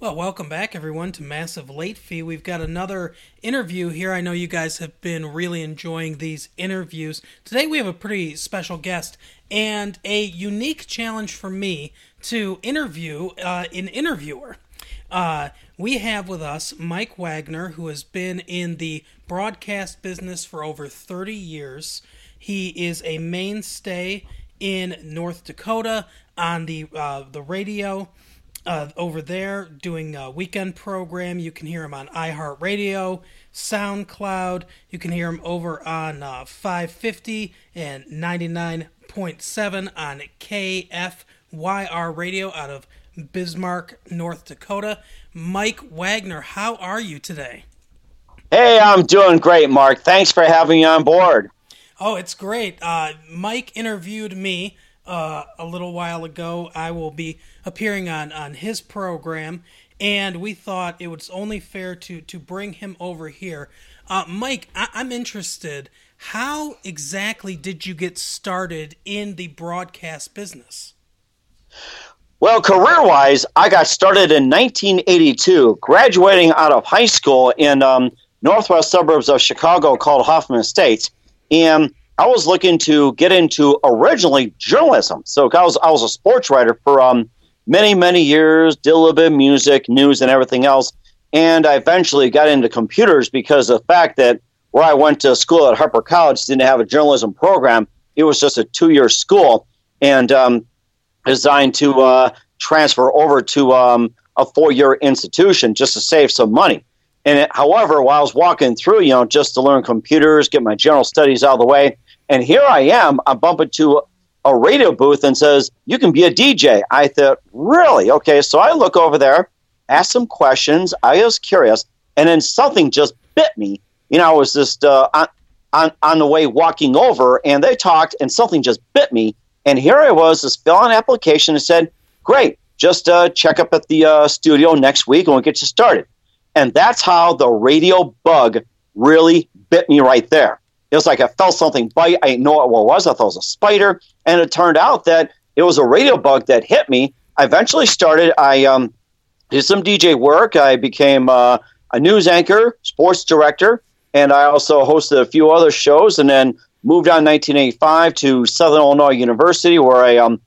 Well, welcome back, everyone, to Massive Late Fee. We've got another interview here. I know you guys have been really enjoying these interviews. Today, we have a pretty special guest and a unique challenge for me to interview uh, an interviewer. Uh, we have with us Mike Wagner, who has been in the broadcast business for over 30 years. He is a mainstay in North Dakota on the uh, the radio uh, over there doing a weekend program. You can hear him on iHeartRadio, SoundCloud. You can hear him over on uh, 550 and 99.7 on KFYR Radio out of Bismarck, North Dakota. Mike Wagner, how are you today? Hey, I'm doing great, Mark. Thanks for having me on board. Oh, it's great. Uh, Mike interviewed me uh, a little while ago. I will be appearing on on his program, and we thought it was only fair to to bring him over here. Uh, Mike, I- I'm interested. How exactly did you get started in the broadcast business? Well, career wise, I got started in 1982, graduating out of high school in um, northwest suburbs of Chicago called Hoffman Estates. And I was looking to get into originally journalism. So I was, I was a sports writer for um, many, many years, did a little bit of music, news, and everything else. And I eventually got into computers because of the fact that where I went to school at Harper College didn't have a journalism program. It was just a two year school and um, designed to uh, transfer over to um, a four year institution just to save some money. And it, however, while I was walking through, you know, just to learn computers, get my general studies out of the way, and here I am, I bump into a radio booth and says, You can be a DJ. I thought, Really? Okay. So I look over there, ask some questions. I was curious. And then something just bit me. You know, I was just uh, on, on, on the way walking over, and they talked, and something just bit me. And here I was, just fill an application and said, Great, just uh, check up at the uh, studio next week and we'll get you started. And that's how the radio bug really bit me right there. It was like I felt something bite. I didn't know what it was. I thought it was a spider. And it turned out that it was a radio bug that hit me. I eventually started, I um, did some DJ work. I became uh, a news anchor, sports director, and I also hosted a few other shows and then moved on in 1985 to Southern Illinois University where I um,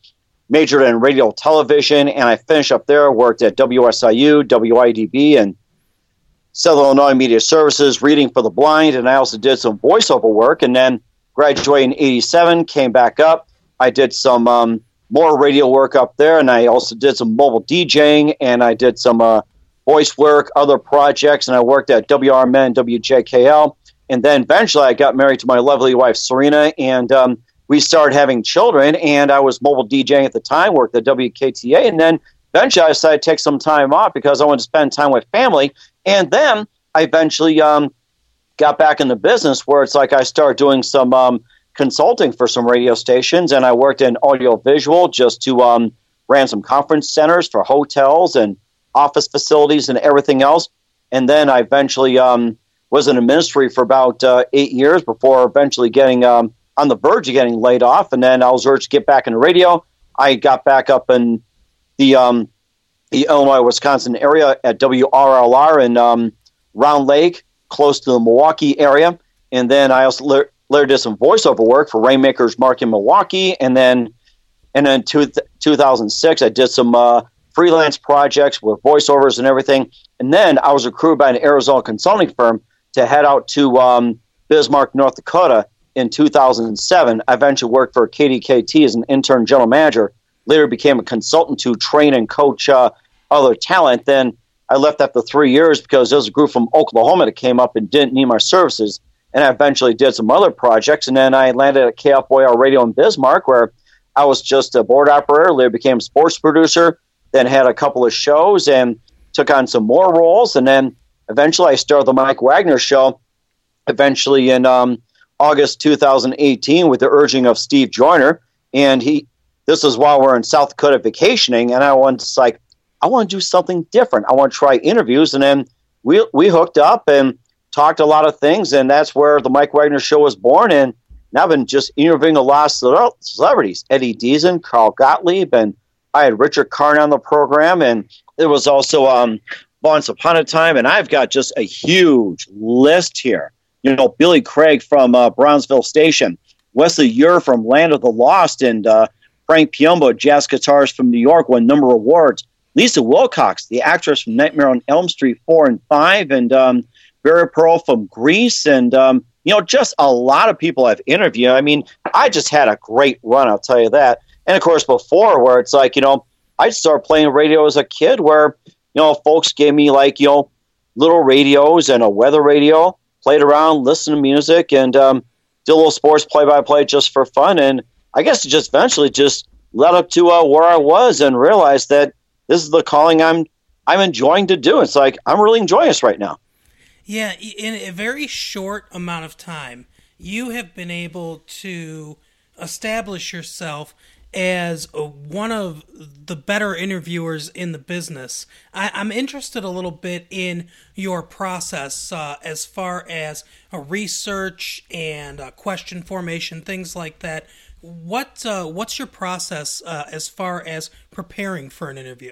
majored in radio television and I finished up there, worked at WSIU, WIDB, and Southern Illinois Media Services, reading for the blind, and I also did some voiceover work. And then graduated in '87, came back up. I did some um, more radio work up there, and I also did some mobile DJing, and I did some uh, voice work, other projects, and I worked at WRMN, WJKL, and then eventually I got married to my lovely wife Serena, and um, we started having children. And I was mobile DJing at the time, worked at WKTA, and then eventually I decided to take some time off because I wanted to spend time with family. And then I eventually um, got back in the business where it's like I started doing some um, consulting for some radio stations, and I worked in audio visual just to um, ran some conference centers for hotels and office facilities and everything else. And then I eventually um, was in a ministry for about uh, eight years before eventually getting um, on the verge of getting laid off. And then I was urged to get back into radio. I got back up in the um, the Illinois Wisconsin area at WRLR in um, Round Lake, close to the Milwaukee area. And then I also later, did some voiceover work for Rainmakers Mark in Milwaukee. And then and then two, 2006, I did some uh, freelance projects with voiceovers and everything. And then I was recruited by an Arizona consulting firm to head out to um, Bismarck, North Dakota in 2007. I eventually worked for KDKT as an intern general manager. Later became a consultant to train and coach uh, other talent. Then I left after three years because there was a group from Oklahoma that came up and didn't need my services. And I eventually did some other projects. And then I landed at KFYR Radio in Bismarck, where I was just a board operator. Later became sports producer. Then had a couple of shows and took on some more roles. And then eventually I started the Mike Wagner Show. Eventually in um, August 2018, with the urging of Steve Joyner, and he. This is while we're in South Dakota vacationing, and I was like, I want to do something different. I want to try interviews, and then we we hooked up and talked a lot of things, and that's where the Mike Wagner Show was born. And now I've been just interviewing a lot of celebrities: Eddie Deezen, Carl Gottlieb, and I had Richard Karn on the program, and There was also um, Once Upon a Time, and I've got just a huge list here. You know, Billy Craig from uh, Brownsville Station, Wesley Ure from Land of the Lost, and uh, Frank Piombo, jazz guitarist from New York, won number awards. Lisa Wilcox, the actress from Nightmare on Elm Street 4 and 5, and um, Vera Pearl from Greece, and, um, you know, just a lot of people I've interviewed. I mean, I just had a great run, I'll tell you that. And of course, before, where it's like, you know, I started playing radio as a kid where, you know, folks gave me like, you know, little radios and a weather radio, played around, listened to music, and um, did a little sports play by play just for fun. And I guess it just eventually just led up to uh, where I was and realized that this is the calling I'm I'm enjoying to do. It's like I'm really enjoying this right now. Yeah, in a very short amount of time, you have been able to establish yourself as one of the better interviewers in the business. I, am interested a little bit in your process uh, as far as a research and question formation, things like that. What uh, what's your process uh, as far as preparing for an interview?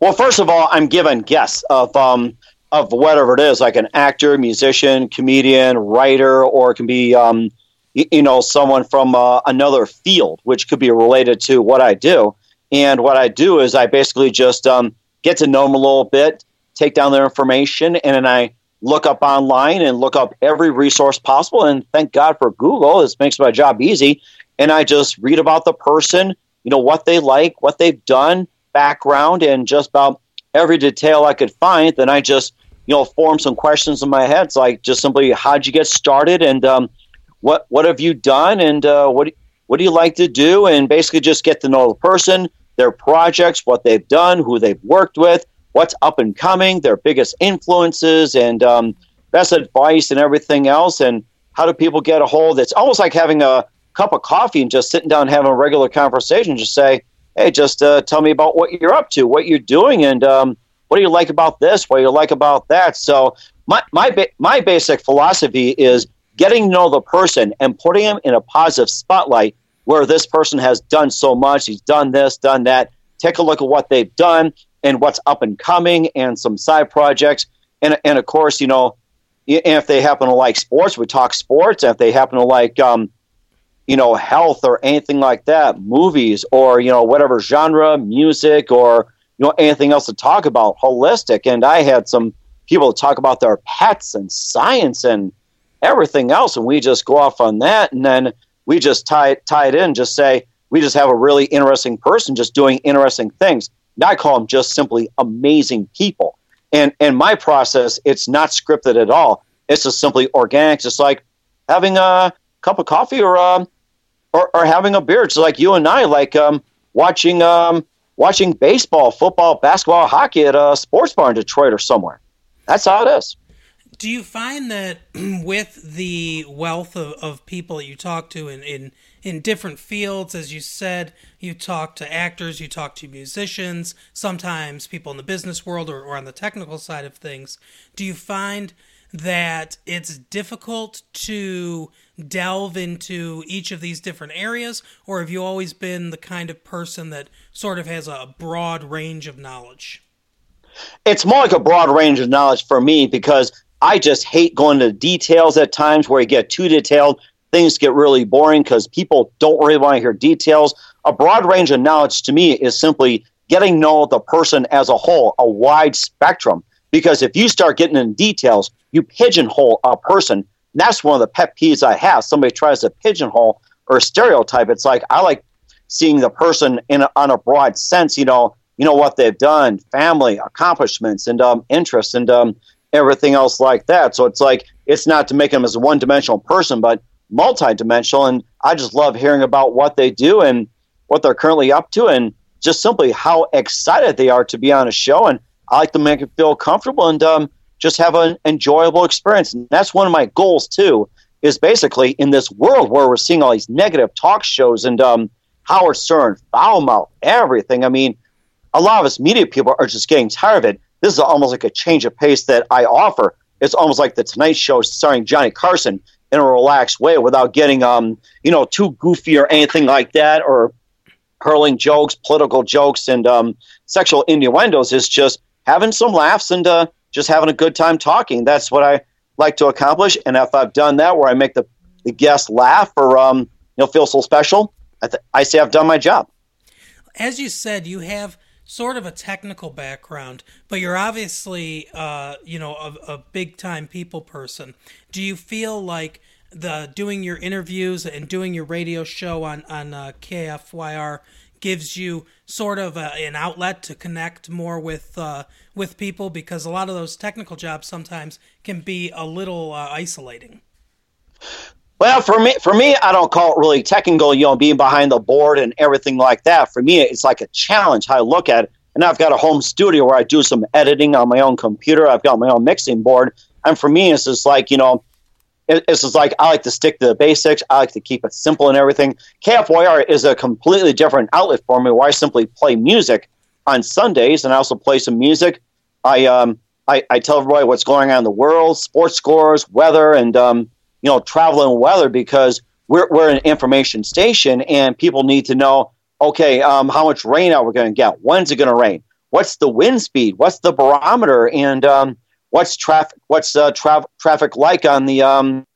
Well, first of all, I'm given guests of um, of whatever it is, like an actor, musician, comedian, writer, or it can be um, you know someone from uh, another field, which could be related to what I do. And what I do is I basically just um, get to know them a little bit, take down their information, and then I look up online and look up every resource possible. And thank God for Google. This makes my job easy. And I just read about the person, you know, what they like, what they've done, background, and just about every detail I could find. Then I just, you know, form some questions in my head. It's like just simply, how'd you get started? And um, what, what have you done? And uh, what, what do you like to do? And basically just get to know the person, their projects, what they've done, who they've worked with, what's up and coming, their biggest influences, and um, best advice and everything else. And how do people get a hold? It's almost like having a cup of coffee and just sitting down having a regular conversation. Just say, hey, just uh, tell me about what you're up to, what you're doing, and um, what do you like about this, what do you like about that. So my my ba- my basic philosophy is getting to know the person and putting them in a positive spotlight where this person has done so much. He's done this, done that. Take a look at what they've done and what's up and coming and some side projects. And, and of course, you know, if they happen to like sports, we talk sports. If they happen to like, um, you know, health or anything like that, movies or, you know, whatever genre, music or, you know, anything else to talk about, holistic. And I had some people talk about their pets and science and everything else. And we just go off on that. And then we just tie, tie it in, just say, we just have a really interesting person just doing interesting things. I call them just simply amazing people. And and my process, it's not scripted at all. It's just simply organic, just like having a cup of coffee or um or, or having a beer. It's like you and I, like um watching um watching baseball, football, basketball, hockey at a sports bar in Detroit or somewhere. That's how it is. Do you find that with the wealth of, of people that you talk to in, in in different fields. As you said, you talk to actors, you talk to musicians, sometimes people in the business world or, or on the technical side of things. Do you find that it's difficult to delve into each of these different areas, or have you always been the kind of person that sort of has a broad range of knowledge? It's more like a broad range of knowledge for me because I just hate going to details at times where you get too detailed things get really boring because people don't really want to hear details. A broad range of knowledge to me is simply getting to know the person as a whole, a wide spectrum. Because if you start getting in details, you pigeonhole a person. that's one of the pet peeves I have. Somebody tries to pigeonhole or stereotype. It's like I like seeing the person in a, on a broad sense. You know, you know what they've done, family, accomplishments, and um, interests, and um, everything else like that. So it's like it's not to make them as a one-dimensional person, but multi-dimensional. And I just love hearing about what they do and what they're currently up to and just simply how excited they are to be on a show. And I like to make them feel comfortable and um, just have an enjoyable experience. And that's one of my goals, too, is basically in this world where we're seeing all these negative talk shows and um, Howard Stern, foul mouth, everything. I mean, a lot of us media people are just getting tired of it. This is almost like a change of pace that I offer. It's almost like the Tonight Show starring Johnny Carson in a relaxed way without getting um you know too goofy or anything like that or hurling jokes, political jokes, and um, sexual innuendos is just having some laughs and uh, just having a good time talking. That's what I like to accomplish. And if I've done that, where I make the, the guest laugh or um, you know feel so special, I, th- I say I've done my job. As you said, you have sort of a technical background, but you're obviously uh, you know a, a big time people person. Do you feel like the doing your interviews and doing your radio show on on uh, KFYR gives you sort of a, an outlet to connect more with uh, with people because a lot of those technical jobs sometimes can be a little uh, isolating. Well, for me, for me, I don't call it really technical. You know, being behind the board and everything like that. For me, it's like a challenge. How I look at it. And I've got a home studio where I do some editing on my own computer. I've got my own mixing board, and for me, it's just like you know, it's just like I like to stick to the basics. I like to keep it simple and everything. KFYR is a completely different outlet for me, where I simply play music on Sundays, and I also play some music. I um I, I tell everybody what's going on in the world, sports scores, weather, and um you know travel and weather because we're we're an information station, and people need to know okay um how much rain are we going to get? When's it going to rain? What's the wind speed? What's the barometer? And um, what's traffic what's uh, tra- traffic like on the um,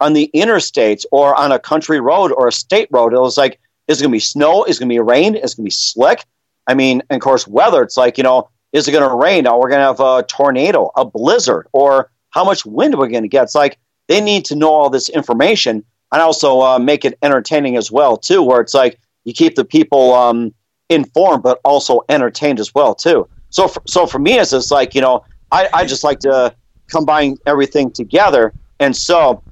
on the interstates or on a country road or a state road it was like is it going to be snow is it going to be rain is it going to be slick i mean and of course weather it's like you know is it going to rain or we're going to have a tornado a blizzard or how much wind are we going to get it's like they need to know all this information and also uh, make it entertaining as well too where it's like you keep the people um, informed but also entertained as well too so for, so for me it's just like you know I, I just like to combine everything together. And so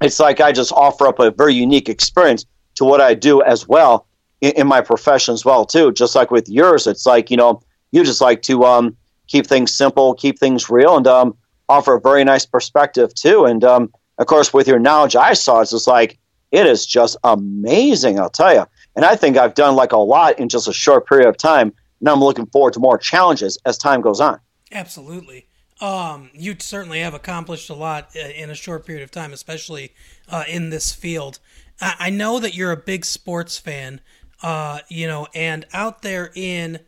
it's like I just offer up a very unique experience to what I do as well in, in my profession as well too. Just like with yours, it's like you know you just like to um, keep things simple, keep things real, and um, offer a very nice perspective too. And um, of course, with your knowledge, I saw it's just like it is just amazing. I'll tell you. And I think I've done like a lot in just a short period of time. And I'm looking forward to more challenges as time goes on. Absolutely. Um, you certainly have accomplished a lot uh, in a short period of time, especially uh, in this field. I-, I know that you're a big sports fan, uh, you know, and out there in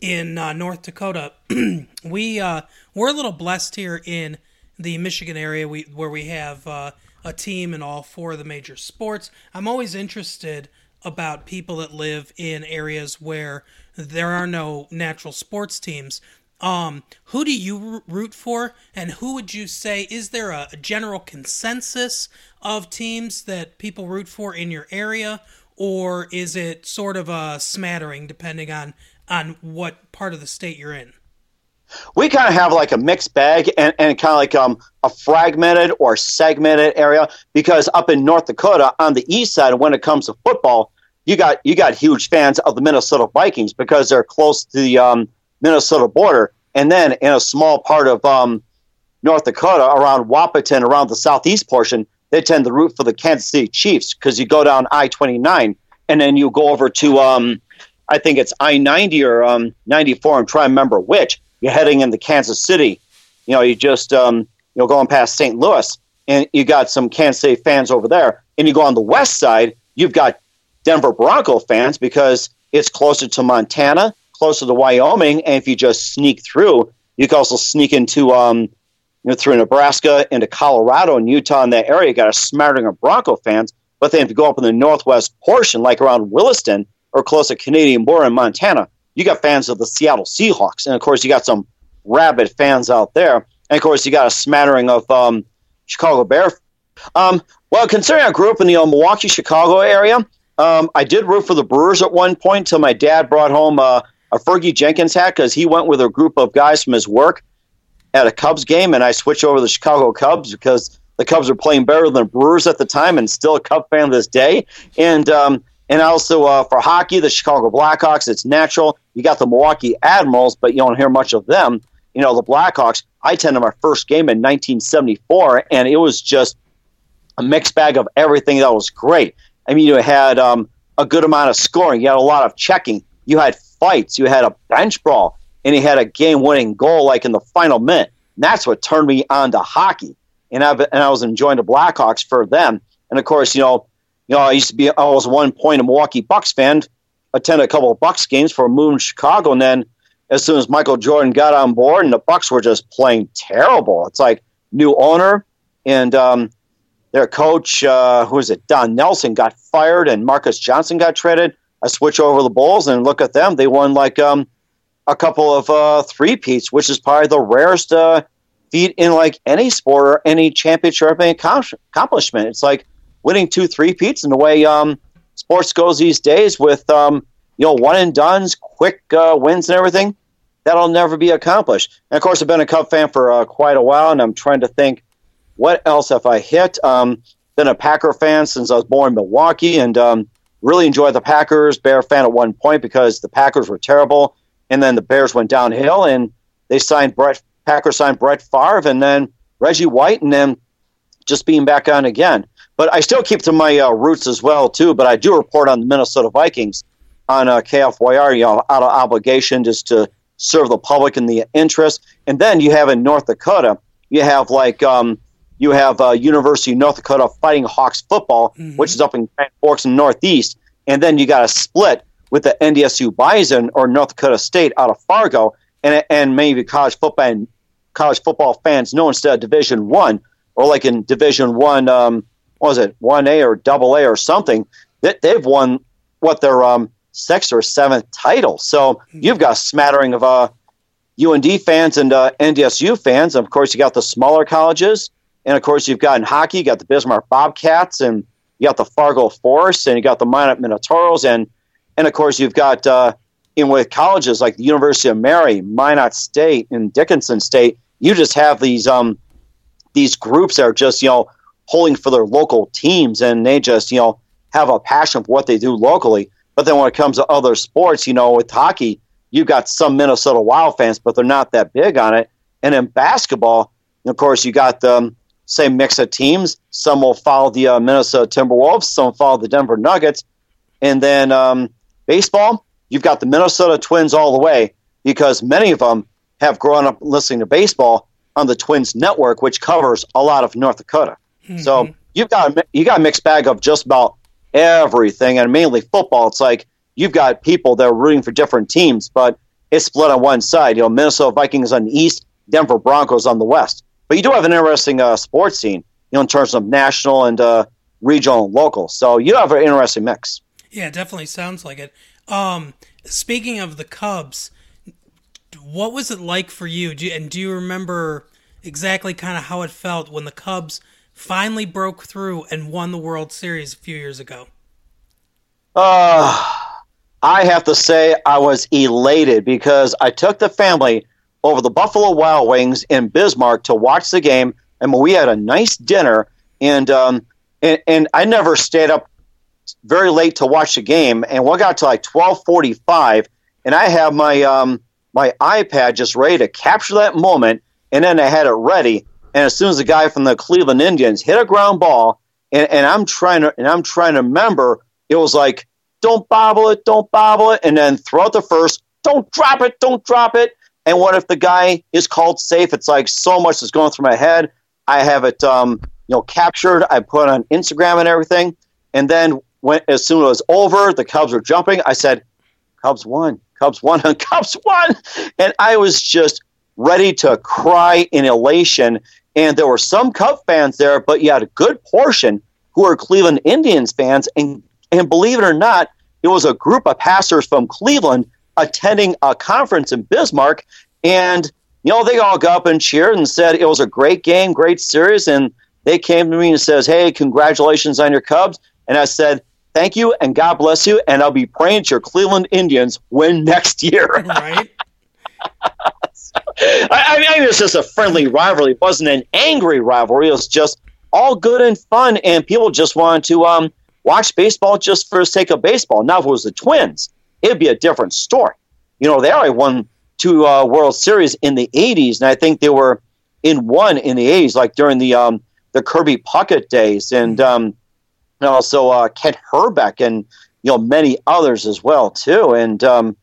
in uh, North Dakota, we uh, we're a little blessed here in the Michigan area, we where we have uh, a team in all four of the major sports. I'm always interested about people that live in areas where there are no natural sports teams. Um, who do you root for, and who would you say is there a, general consensus of teams that people root for in your area, or is it sort of a smattering depending on on what part of the state you're in? we kind of have like a mixed bag and, and kind of like um, a fragmented or segmented area because up in North Dakota on the east side, when it comes to football, you got you got huge fans of the Minnesota Vikings because they're close to the um, Minnesota border. And then in a small part of um, North Dakota, around Wahpeton, around the southeast portion, they tend to root for the Kansas City Chiefs because you go down I 29 and then you go over to, um, I think it's I 90 or um, 94. I'm trying to remember which. You're heading into Kansas City. You know, you just, um, you know, going past St. Louis and you got some Kansas City fans over there. And you go on the west side, you've got Denver Bronco fans because it's closer to Montana closer to Wyoming, and if you just sneak through, you can also sneak into um, you know through Nebraska into Colorado and Utah in that area. You got a smattering of Bronco fans, but then if you go up in the northwest portion, like around Williston or close to Canadian border in Montana, you got fans of the Seattle Seahawks, and of course you got some rabid fans out there, and of course you got a smattering of um, Chicago Bear. Um, well, considering I grew up in the uh, Milwaukee, Chicago area, um, I did root for the Brewers at one point until my dad brought home uh, a Fergie Jenkins hat because he went with a group of guys from his work at a Cubs game, and I switched over to the Chicago Cubs because the Cubs were playing better than the Brewers at the time, and still a Cub fan to this day. And um, and also uh, for hockey, the Chicago Blackhawks. It's natural. You got the Milwaukee Admirals, but you don't hear much of them. You know the Blackhawks. I attended my first game in 1974, and it was just a mixed bag of everything that was great. I mean, you had um, a good amount of scoring. You had a lot of checking. You had fights. You had a bench brawl, and he had a game-winning goal like in the final minute. And that's what turned me on to hockey, and I and I was enjoying the Blackhawks for them. And of course, you know, you know, I used to be I was one point a Milwaukee Bucks fan, attended a couple of Bucks games for moving Chicago, and then as soon as Michael Jordan got on board, and the Bucks were just playing terrible. It's like new owner and um, their coach, uh, who is it, Don Nelson, got fired, and Marques Johnson got traded. I switch over the Bulls and look at them. They won like um, a couple of uh, three peats, which is probably the rarest uh, feat in like any sport or any championship or any accomplishment. It's like winning two three peats, and the way um, sports goes these days with um, you know one and duns, quick uh, wins and everything. That'll never be accomplished. And of course, I've been a Cub fan for uh, quite a while, and I'm trying to think what else have I hit. Um, been a Packer fan since I was born in Milwaukee, and um, really enjoyed the Packers. Bear fan at one point because the Packers were terrible, and then the Bears went downhill, and they signed Brett. Packers signed Brett Favre, and then Reggie White, and then just being back on again. But I still keep to my uh, roots as well too. But I do report on the Minnesota Vikings on uh, KFYR, you know, out of obligation just to serve the public and the interest. And then you have in North Dakota, you have like um, you have uh, University of North Dakota Fighting Hawks football, mm-hmm. which is up in Grand Forks in Northeast, and then you got a split with the NDSU Bison or North Dakota State out of Fargo, and and maybe college football and college football fans know instead of Division One or like in Division One, um, was it one A or Double A or something? That they've won what their um, sixth or seventh title. So mm-hmm. you've got a smattering of uh, UND fans and uh, NDSU fans. Of course, you got the smaller colleges, and of course, you've got in hockey, you got the Bismarck Bobcats, and you got the Fargo Force, and you got the Minot Minotauros, and and of course, you've got uh, in with colleges like the University of Mary, Minot State, and Dickinson State. You just have these um, these groups that are just you know holding for their local teams, and they just you know have a passion for what they do locally. But then when it comes to other sports, you know, with hockey, you've got some Minnesota Wild fans, but they're not that big on it. And in basketball, of course, you got the um, same mix of teams. Some will follow the uh, Minnesota Timberwolves, some follow the Denver Nuggets. And then um, baseball, you've got the Minnesota Twins all the way because many of them have grown up listening to baseball on the Twins network, which covers a lot of North Dakota. Mm-hmm. So you've got you got a mixed bag of just about everything, and mainly football. It's like you've got people that are rooting for different teams, but it's split on one side. You know, Minnesota Vikings on the east, Denver Broncos on the west. But you do have an interesting uh, sports scene, you know, in terms of national and uh, regional and local. So you have an interesting mix. Yeah, definitely sounds like it. Um, speaking of the Cubs, what was it like for you? Do you, and do you remember exactly kind of how it felt when the Cubs finally broke through and won the World Series a few years ago? Uh, I have to say I was elated because I took the family over the Buffalo Wild Wings in Bismarck to watch the game, and we had a nice dinner. And um, and, and I never stayed up very late to watch the game, and we got to like twelve forty five, and I have my um, my iPad just ready to capture that moment, and then I had it ready. And as soon as the guy from the Cleveland Indians hit a ground ball, and, and I'm trying to and I'm trying to remember, it was like, don't bobble it, don't bobble it, and then throw throughout the first, don't drop it, don't drop it. And what if the guy is called safe? It's like so much is going through my head. I have it, um, you know, captured. I put on Instagram and everything. And then when as soon as it was over, the Cubs were jumping. I said, "Cubs won! Cubs won! Cubs won!" And I was just ready to cry in elation. And there were some Cub fans there, but you had a good portion who are Cleveland Indians fans. And and believe it or not, it was a group of pastors from Cleveland attending a conference in Bismarck, and you know they all got up and cheered and said it was a great game, great series, and they came to me and says, "Hey, congratulations on your Cubs," and I said. Thank you and God bless you, and I'll be praying that your Cleveland Indians win next year. Right. I, I mean, it was just a friendly rivalry. It wasn't an angry rivalry. It was just all good and fun, and people just wanted to um, watch baseball just for the sake of baseball. Now, if it was the Twins, it'd be a different story. You know, they already won two uh, World Series in the '80s, and I think they were in one in the '80s, like during the um, the Kirby Puckett days, and um, and also uh, Kent Hrbek, and you know many others as well too. And um,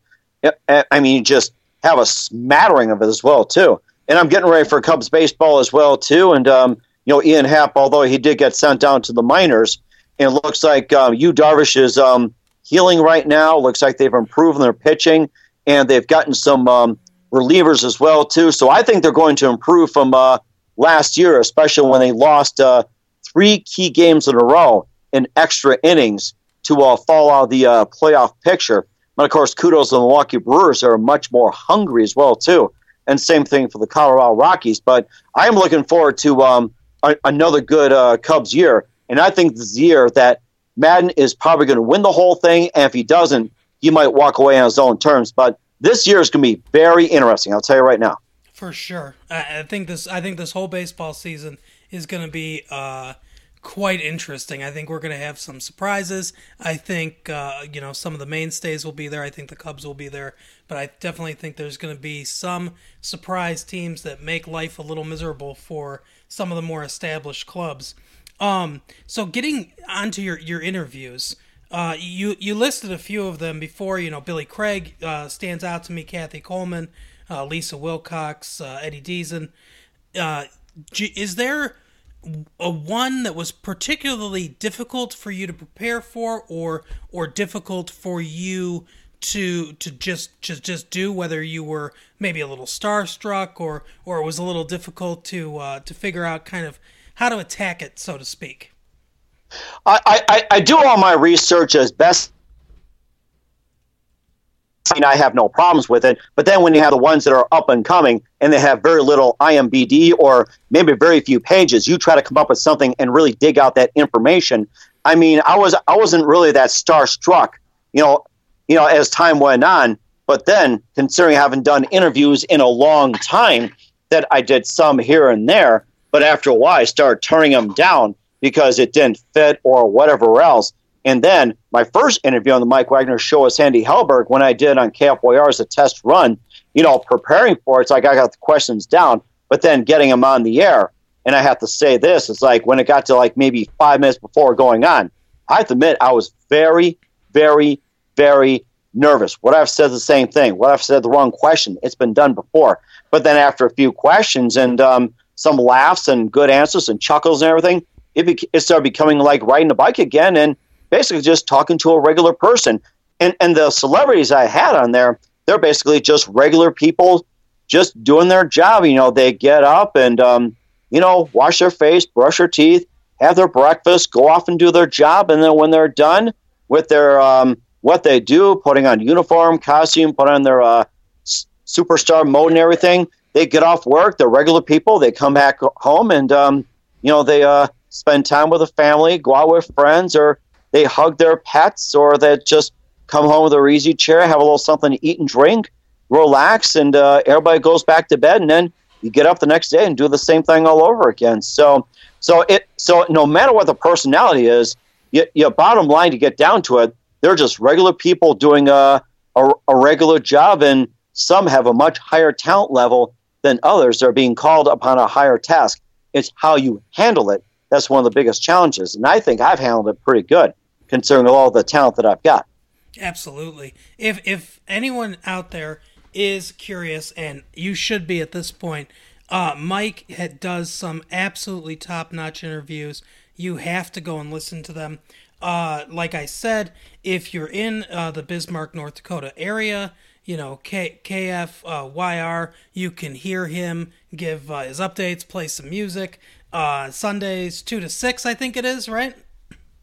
I mean, just have a smattering of it as well too. And I'm getting ready for Cubs baseball as well too. And um, you know, Ian Happ, although he did get sent down to the minors, and it looks like um, Yu Darvish is um, healing right now. Looks like they've improved in their pitching. and they've gotten some um, relievers as well too. So I think they're going to improve from uh, last year, especially when they lost uh, three key games in a row in extra innings to uh, fall out of the uh, playoff picture. But of course, kudos to the Milwaukee Brewers are much more hungry as well too, and same thing for the Colorado Rockies. But I am looking forward to um, a- another good uh, Cubs year, and I think this year that Maddon is probably going to win the whole thing, and if he doesn't, he might walk away on his own terms. But this year is going to be very interesting. I'll tell you right now. For sure, I, I think this. I think this whole baseball season is going to be uh, quite interesting. I think we're going to have some surprises. I think uh, you know some of the mainstays will be there. I think the Cubs will be there, but I definitely think there's going to be some surprise teams that make life a little miserable for some of the more established clubs. Um, so getting onto your your interviews. Uh, you you listed a few of them before. You know, Billy Craig uh, stands out to me. Kathy Coleman, uh, Lisa Wilcox, uh, Eddie Deezen. Uh, is there a one that was particularly difficult for you to prepare for, or or difficult for you to to just just just do? Whether you were maybe a little starstruck, or or it was a little difficult to uh, to figure out kind of how to attack it, so to speak. I, I, I do all my research as best I mean, I have no problems with it. But then when you have the ones that are up and coming and they have very little IMBD or maybe very few pages, you try to come up with something and really dig out that information. I mean, I was I wasn't really that starstruck, you know, you know, as time went on. But then, considering having done interviews in a long time, that I did some here and there. But after a while, I started turning them down because it didn't fit or whatever else. And then my first interview on the Mike Wagner show with Sandy Helberg, when I did on KFYR as a test run, you know, preparing for it, it's like I got the questions down, but then getting them on the air. And I have to say this, it's like when it got to like maybe five minutes before going on, I have to admit I was very, very, very nervous. What I've said the same thing. What I've said the wrong question. It's been done before. But then after a few questions and um, some laughs and good answers and chuckles and everything, it, be- it started becoming like riding a bike again and basically just talking to a regular person. And, and the celebrities I had on there, they're basically just regular people just doing their job. You know, they get up and, um, you know, wash their face, brush their teeth, have their breakfast, go off and do their job. And then when they're done with their um, what they do, putting on uniform, costume, put on their uh, superstar mode and everything, they get off work. They're regular people. They come back home and, um, you know, they uh, spend time with the family, go out with friends, or they hug their pets, or they just come home with their easy chair, have a little something to eat and drink, relax, and uh, everybody goes back to bed, and then you get up the next day and do the same thing all over again. So, so it so no matter what the personality is, you, you bottom line to get down to it, they're just regular people doing a, a, a regular job, and some have a much higher talent level than others. They're being called upon a higher task. It's how you handle it that's one of the biggest challenges. And I think I've handled it pretty good considering all the talent that I've got. Absolutely. If if anyone out there is curious, and you should be at this point, uh, Mike had, does some absolutely top notch interviews. You have to go and listen to them. Uh, like I said, if you're in uh, the Bismarck, North Dakota area, you know, K- KFYR, uh, you can hear him give uh, his updates, play some music uh, Sundays two to six, I think it is, right?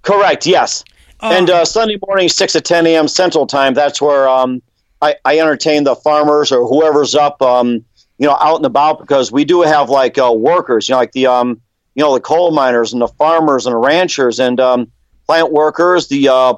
Correct. Yes. Um, and uh, Sunday morning, six to ten a.m. Central Time. That's where um, I, I entertain the farmers or whoever's up, um, you know, out and about because we do have like uh, workers, you know, like the um, you know, the coal miners and the farmers and the ranchers and um, plant workers, the uh,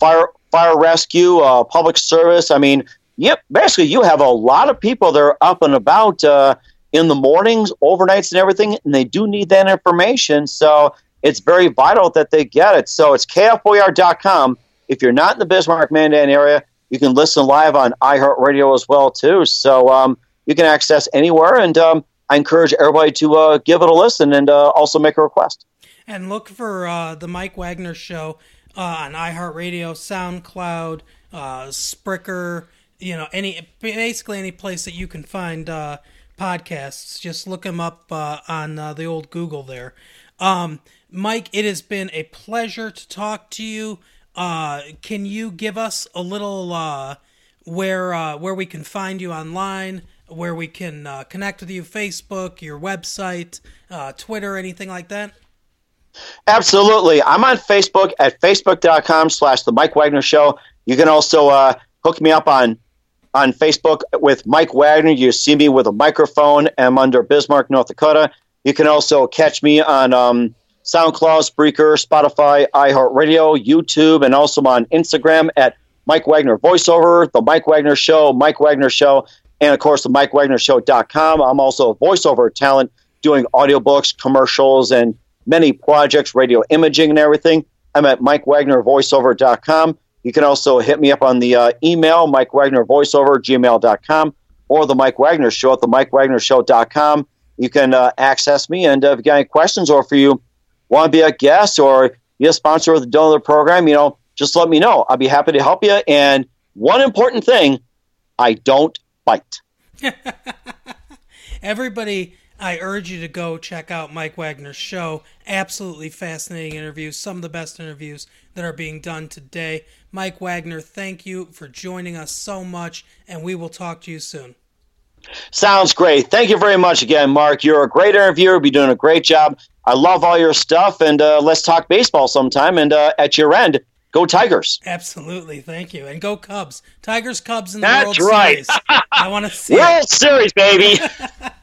fire fire rescue, uh, public service. I mean, yep. Basically, you have a lot of people that are up and about. Uh, in the mornings, overnights, and everything, and they do need that information. So it's very vital that they get it. So it's kfyr.com. If you're not in the Bismarck Mandan area, you can listen live on iHeartRadio as well too. So um, you can access anywhere, and um, I encourage everybody to uh, give it a listen and uh, also make a request. And look for uh, the Mike Wagner Show uh, on iHeartRadio, SoundCloud, uh, Spreaker. You know, any basically any place that you can find uh, podcasts. Just look them up on the old Google there. Um, Mike, it has been a pleasure to talk to you. Uh, can you give us a little uh, where uh, where we can find you online, where we can uh, connect with you, Facebook, your website, uh, Twitter, anything like that? Absolutely. I'm on Facebook at facebook.com slash the Mike Wagner Show. You can also uh, hook me up on on Facebook with Mike Wagner. You see me with a microphone. I'm under Bismarck, North Dakota. You can also catch me on um, SoundCloud, Spreaker, Spotify, iHeartRadio, YouTube, and also on Instagram at Mike Wagner Voiceover, The Mike Wagner Show, Mike Wagner Show, and of course, the MikeWagnerShow.com. I'm also a voiceover talent doing audiobooks, commercials, and many projects, radio imaging, and everything. I'm at MikeWagnerVoiceover.com. You can also hit me up on the uh, email, MikeWagnerVoiceover, gmail.com, or the Mike Wagner Show at the MikeWagnerShow.com. You can uh, access me, and uh, if you got any questions or for you want to be a guest or be a sponsor of the donor program, you know, just let me know. I'll be happy to help you. And one important thing, I don't bite. Everybody, I urge you to go check out Mike Wagner's show. Absolutely fascinating interviews, some of the best interviews that are being done today. Mike Wagner, thank you for joining us so much, and we will talk to you soon. Sounds great. Thank you very much again, Mark. You're a great interviewer. You're doing a great job. I love all your stuff, and uh, let's talk baseball sometime. And uh, at your end, go Tigers. Absolutely. Thank you. And go Cubs. Tigers, Cubs in the That's World right. Series. I want to see World it. Series, baby.